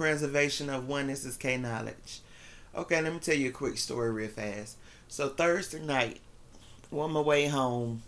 preservation of oneness is K knowledge. Okay, let me tell you a quick story real fast. So Thursday night, on my way home,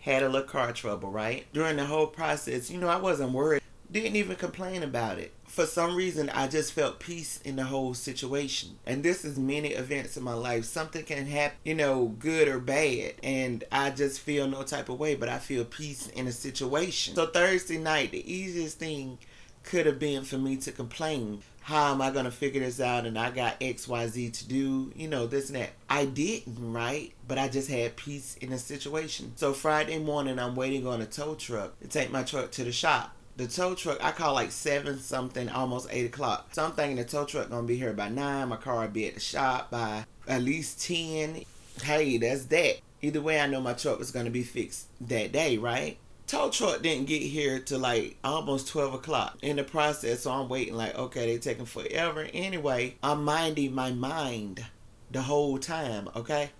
had a little car trouble, right? During the whole process, you know, I wasn't worried. Didn't even complain about it. For some reason, I just felt peace in the whole situation. And this is many events in my life. Something can happen, you know, good or bad. And I just feel no type of way, but I feel peace in a situation. So Thursday night, the easiest thing could have been for me to complain. How am I going to figure this out? And I got XYZ to do, you know, this and that. I didn't, right? But I just had peace in the situation. So Friday morning, I'm waiting on a tow truck to take my truck to the shop. The tow truck, I call like 7 something, almost 8 o'clock. So I'm thinking the tow truck to be here by 9. My car will be at the shop by at least 10. Hey, that's that. Either way, I know my truck is going to be fixed that day, right? Tow truck didn't get here till like almost 12 o'clock in the process so i'm waiting like okay they taking forever anyway i'm minding my mind the whole time okay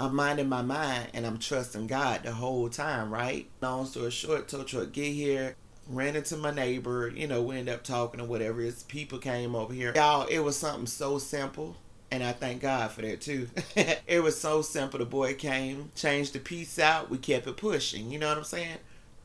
i'm minding my mind and i'm trusting god the whole time right long story short tow truck get here ran into my neighbor you know we end up talking or whatever it's people came over here y'all it was something so simple and I thank God for that too. it was so simple. The boy came, changed the piece out. We kept it pushing. You know what I'm saying?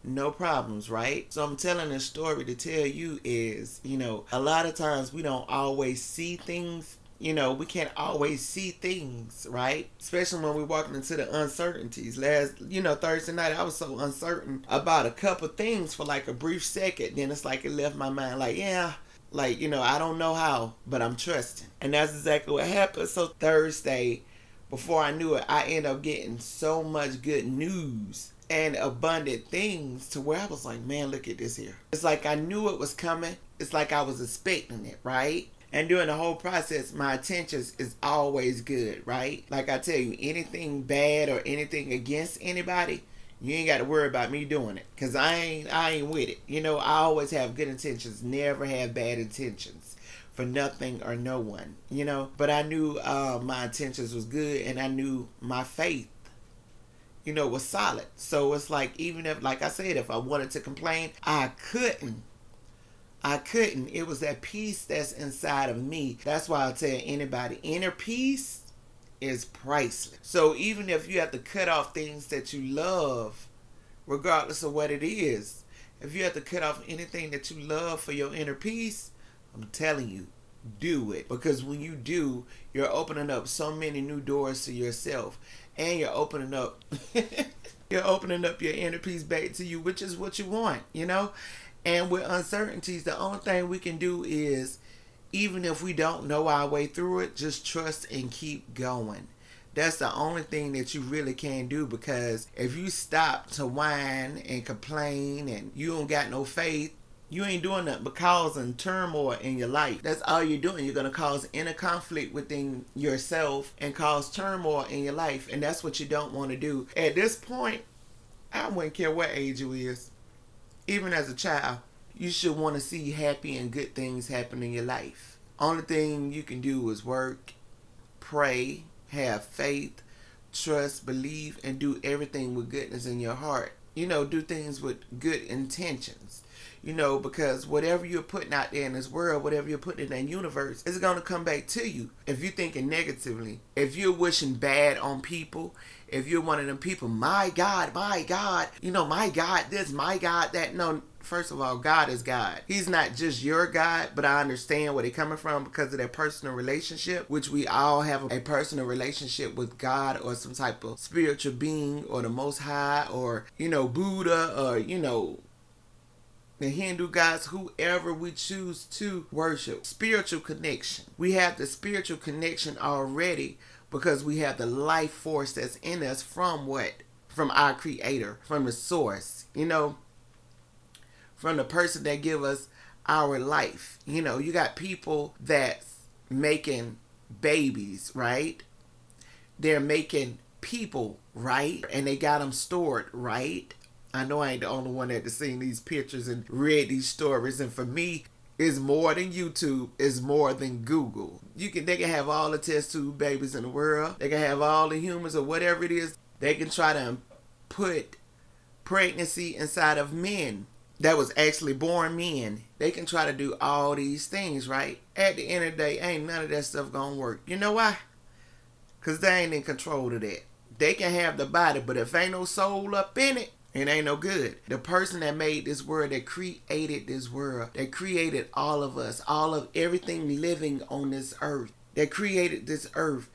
No problems, right? So I'm telling this story to tell you is, you know, a lot of times we don't always see things. You know, we can't always see things, right? Especially when we're walking into the uncertainties. Last, you know, Thursday night, I was so uncertain about a couple things for like a brief second. Then it's like it left my mind, like, yeah, like, you know, I don't know how, but I'm trusting. And that's exactly what happened. So Thursday, before I knew it, I end up getting so much good news and abundant things to where I was like, man, look at this here. It's like I knew it was coming. It's like I was expecting it, right? And during the whole process, my intentions is always good, right? Like I tell you, anything bad or anything against anybody, you ain't got to worry about me doing it, cause I ain't I ain't with it. You know, I always have good intentions, never have bad intentions for nothing or no one. You know, but I knew uh, my intentions was good, and I knew my faith you know, was solid. So it's like even if like I said, if I wanted to complain, I couldn't. I couldn't. It was that peace that's inside of me. That's why I tell anybody, inner peace is priceless. So even if you have to cut off things that you love, regardless of what it is, if you have to cut off anything that you love for your inner peace, I'm telling you, do it. Because when you do, you're opening up so many new doors to yourself and you're opening up you're opening up your inner peace back to you, which is what you want, you know? And with uncertainties, the only thing we can do is even if we don't know our way through it, just trust and keep going. That's the only thing that you really can do because if you stop to whine and complain and you don't got no faith, you ain't doing nothing but causing turmoil in your life. That's all you're doing. You're going to cause inner conflict within yourself and cause turmoil in your life. And that's what you don't want to do. At this point, I wouldn't care what age you is. Even as a child, you should want to see happy and good things happen in your life. Only thing you can do is work, pray, have faith, trust, believe, and do everything with goodness in your heart. You know, do things with good intentions you know, because whatever you're putting out there in this world, whatever you're putting in that universe, is going to come back to you. If you're thinking negatively, if you're wishing bad on people, if you're one of them people, my God, my God, you know, my God, this, my God, that. No, first of all, God is God. He's not just your God, but I understand where they're coming from because of their personal relationship, which we all have a personal relationship with God or some type of spiritual being or the Most High or, you know, Buddha or, you know, the Hindu gods, whoever we choose to worship. Spiritual connection. We have the spiritual connection already because we have the life force that's in us from what? From our creator, from the source, you know, from the person that give us our life. You know, you got people that's making babies, right? They're making people, right? And they got them stored, right? I know I ain't the only one that has seen these pictures and read these stories. And for me, it's more than YouTube. It's more than Google. You can they can have all the test tube babies in the world. They can have all the humans or whatever it is. They can try to put pregnancy inside of men. That was actually born men. They can try to do all these things, right? At the end of the day, ain't none of that stuff gonna work. You know why? Cause they ain't in control of that. They can have the body, but if ain't no soul up in it, it ain't no good. The person that made this world, that created this world, that created all of us, all of everything living on this earth, that created this earth,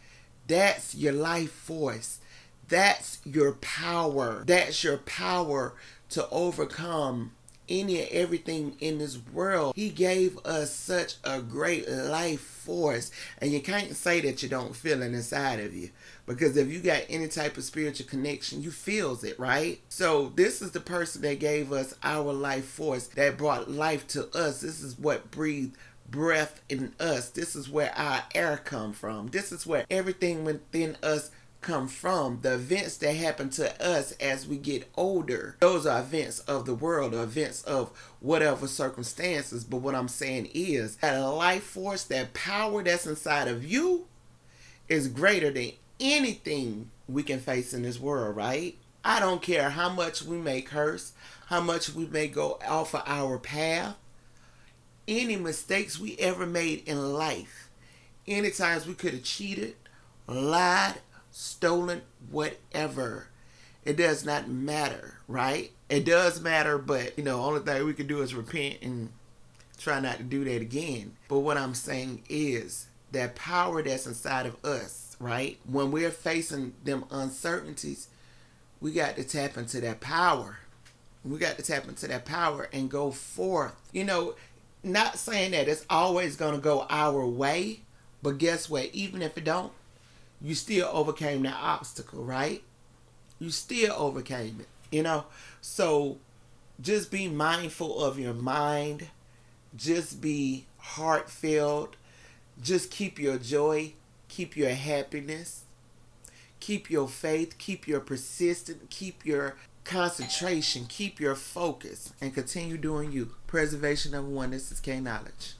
that's your life force. That's your power. That's your power to overcome any and everything in this world. He gave us such a great life force. And you can't say that you don't feel it inside of you. Because if you got any type of spiritual connection, you feels it, right? So this is the person that gave us our life force, that brought life to us. This is what breathed breath in us. This is where our air come from. This is where everything within us come from. The events that happen to us as we get older, those are events of the world, or events of whatever circumstances. But what I'm saying is that a life force, that power that's inside of you is greater than anything we can face in this world, right? I don't care how much we may curse, how much we may go off of our path, any mistakes we ever made in life, any times we could have cheated, lied, stolen, whatever. It does not matter, right? It does matter, but you know, only thing we can do is repent and try not to do that again. But what I'm saying is that power that's inside of us, right? When we're facing them uncertainties, we got to tap into that power. We got to tap into that power and go forth. You know, not saying that it's always going to go our way, but guess what? Even if it don't, you still overcame that obstacle, right? You still overcame it, you know? So just be mindful of your mind. Just be heartfelt. Just keep your joy. Keep your happiness. Keep your faith. Keep your persistence. Keep your concentration. Keep your focus. And continue doing you. Preservation of one. This is K Knowledge.